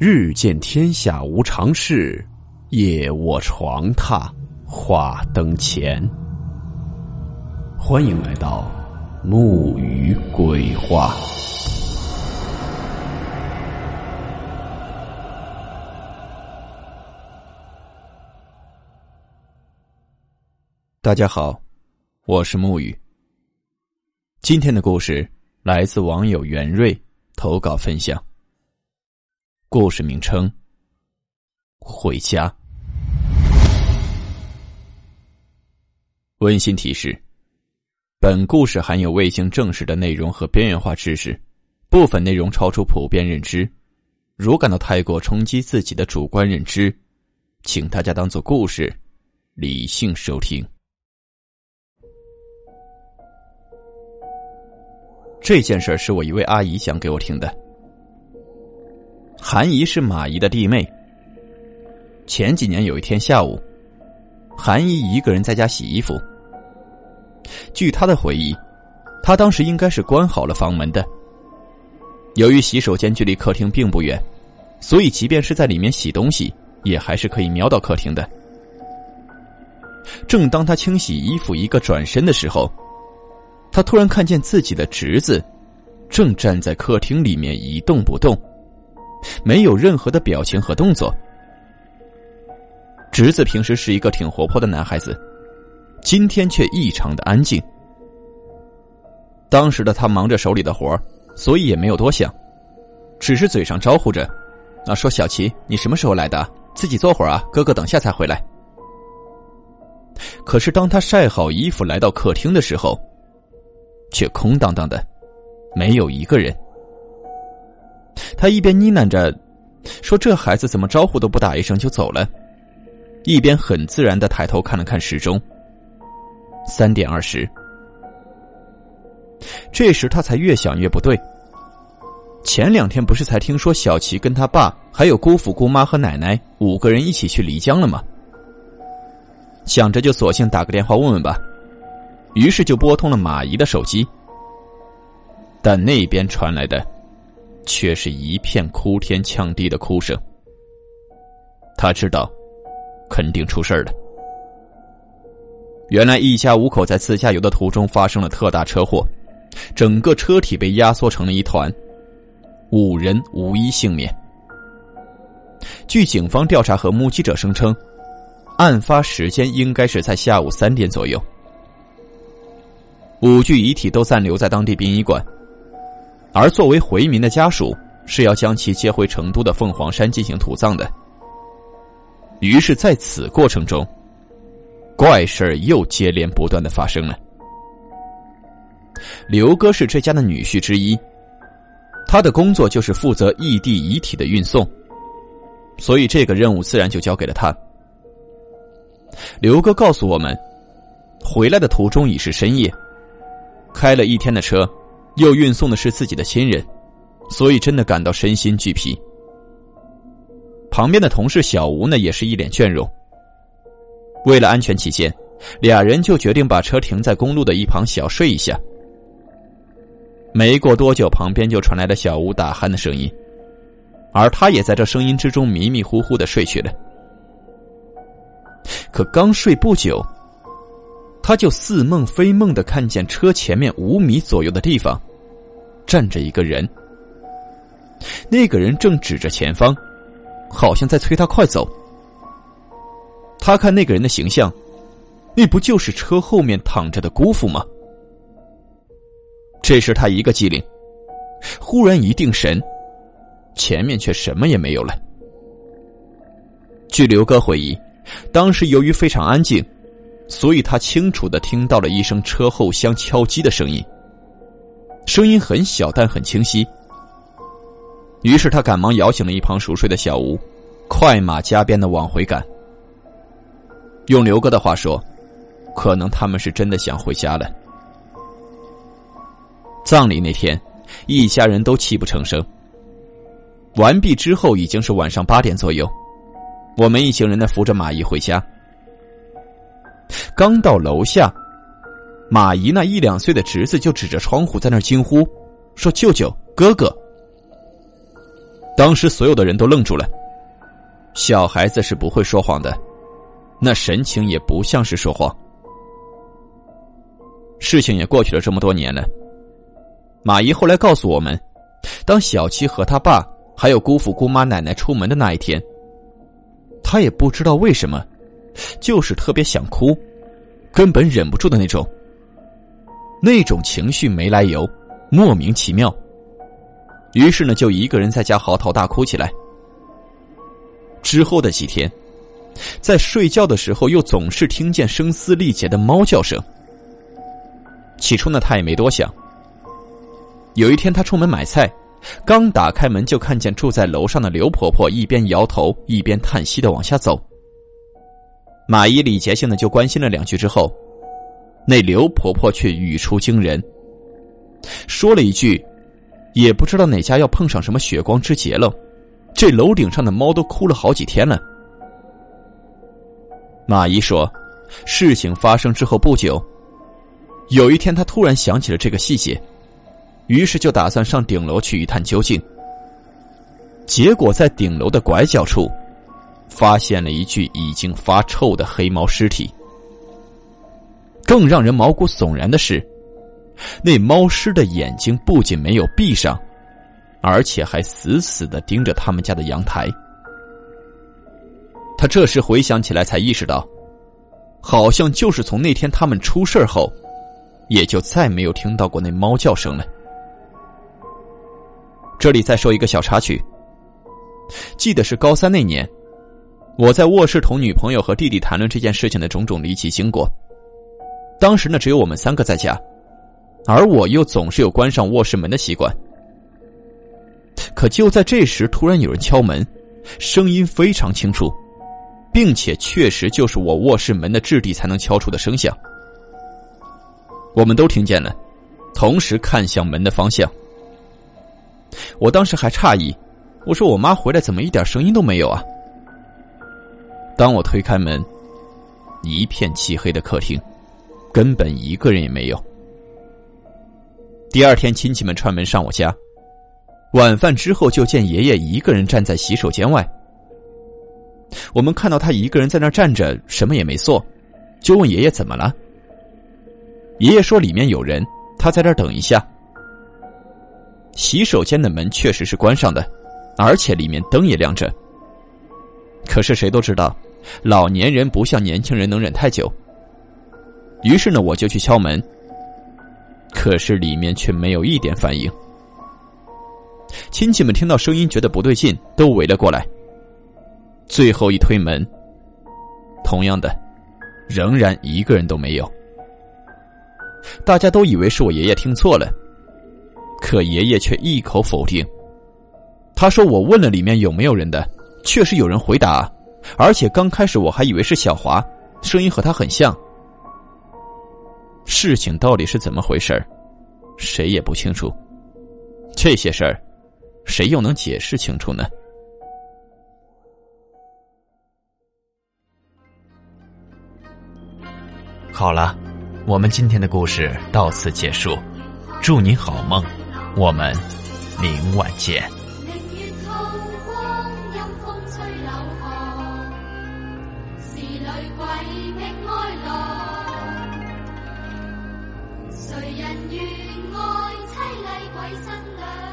日见天下无常事，夜卧床榻话灯前。欢迎来到木鱼鬼话。大家好，我是木鱼。今天的故事来自网友袁瑞投稿分享。故事名称：回家。温馨提示：本故事含有未经证实的内容和边缘化知识，部分内容超出普遍认知。如感到太过冲击自己的主观认知，请大家当做故事，理性收听。这件事是我一位阿姨讲给我听的。韩姨是马姨的弟妹。前几年有一天下午，韩姨一个人在家洗衣服。据她的回忆，她当时应该是关好了房门的。由于洗手间距离客厅并不远，所以即便是在里面洗东西，也还是可以瞄到客厅的。正当她清洗衣服一个转身的时候，她突然看见自己的侄子正站在客厅里面一动不动。没有任何的表情和动作。侄子平时是一个挺活泼的男孩子，今天却异常的安静。当时的他忙着手里的活所以也没有多想，只是嘴上招呼着：“啊，说小琪，你什么时候来的？自己坐会儿啊，哥哥等下才回来。”可是当他晒好衣服来到客厅的时候，却空荡荡的，没有一个人。他一边呢喃着，说：“这孩子怎么招呼都不打一声就走了？”一边很自然的抬头看了看时钟，三点二十。这时他才越想越不对。前两天不是才听说小琪跟他爸还有姑父、姑妈和奶奶五个人一起去漓江了吗？想着就索性打个电话问问吧，于是就拨通了马姨的手机，但那边传来的。却是一片哭天抢地的哭声。他知道，肯定出事了。原来一家五口在自驾游的途中发生了特大车祸，整个车体被压缩成了一团，五人无一幸免。据警方调查和目击者声称，案发时间应该是在下午三点左右。五具遗体都暂留在当地殡仪馆。而作为回民的家属是要将其接回成都的凤凰山进行土葬的。于是，在此过程中，怪事又接连不断的发生了。刘哥是这家的女婿之一，他的工作就是负责异地遗体的运送，所以这个任务自然就交给了他。刘哥告诉我们，回来的途中已是深夜，开了一天的车。又运送的是自己的亲人，所以真的感到身心俱疲。旁边的同事小吴呢，也是一脸倦容。为了安全起见，俩人就决定把车停在公路的一旁小睡一下。没过多久，旁边就传来了小吴打鼾的声音，而他也在这声音之中迷迷糊糊的睡去了。可刚睡不久。他就似梦非梦的看见车前面五米左右的地方，站着一个人。那个人正指着前方，好像在催他快走。他看那个人的形象，那不就是车后面躺着的姑父吗？这时他一个机灵，忽然一定神，前面却什么也没有了。据刘哥回忆，当时由于非常安静。所以他清楚的听到了一声车后箱敲击的声音，声音很小但很清晰。于是他赶忙摇醒了一旁熟睡的小吴，快马加鞭的往回赶。用刘哥的话说，可能他们是真的想回家了。葬礼那天，一家人都泣不成声。完毕之后已经是晚上八点左右，我们一行人呢扶着马姨回家。刚到楼下，马姨那一两岁的侄子就指着窗户在那儿惊呼，说：“舅舅，哥哥。”当时所有的人都愣住了。小孩子是不会说谎的，那神情也不像是说谎。事情也过去了这么多年了。马姨后来告诉我们，当小七和他爸还有姑父姑妈奶奶出门的那一天，他也不知道为什么，就是特别想哭，根本忍不住的那种。那种情绪没来由，莫名其妙。于是呢，就一个人在家嚎啕大哭起来。之后的几天，在睡觉的时候又总是听见声嘶力竭的猫叫声。起初呢，他也没多想。有一天，他出门买菜，刚打开门就看见住在楼上的刘婆婆一边摇头一边叹息的往下走。马伊礼节性的就关心了两句之后，那刘婆婆却语出惊人，说了一句：“也不知道哪家要碰上什么血光之劫了，这楼顶上的猫都哭了好几天了。”马姨说：“事情发生之后不久。”有一天，她突然想起了这个细节，于是就打算上顶楼去一探究竟。结果在顶楼的拐角处，发现了一具已经发臭的黑猫尸体。更让人毛骨悚然的是，那猫尸的眼睛不仅没有闭上，而且还死死的盯着他们家的阳台。他这时回想起来，才意识到，好像就是从那天他们出事后。也就再没有听到过那猫叫声了。这里再说一个小插曲。记得是高三那年，我在卧室同女朋友和弟弟谈论这件事情的种种离奇经过。当时呢，只有我们三个在家，而我又总是有关上卧室门的习惯。可就在这时，突然有人敲门，声音非常清楚，并且确实就是我卧室门的质地才能敲出的声响。我们都听见了，同时看向门的方向。我当时还诧异，我说：“我妈回来怎么一点声音都没有啊？”当我推开门，一片漆黑的客厅，根本一个人也没有。第二天，亲戚们串门上我家，晚饭之后就见爷爷一个人站在洗手间外。我们看到他一个人在那站着，什么也没做，就问爷爷怎么了。爷爷说：“里面有人，他在这儿等一下。”洗手间的门确实是关上的，而且里面灯也亮着。可是谁都知道，老年人不像年轻人能忍太久。于是呢，我就去敲门。可是里面却没有一点反应。亲戚们听到声音，觉得不对劲，都围了过来。最后一推门，同样的，仍然一个人都没有。大家都以为是我爷爷听错了，可爷爷却一口否定。他说：“我问了里面有没有人的，确实有人回答，而且刚开始我还以为是小华，声音和他很像。”事情到底是怎么回事谁也不清楚。这些事儿，谁又能解释清楚呢？好了。我们今天的故事到此结束，祝你好梦，我们明晚见。谁人愿爱凄厉鬼新娘。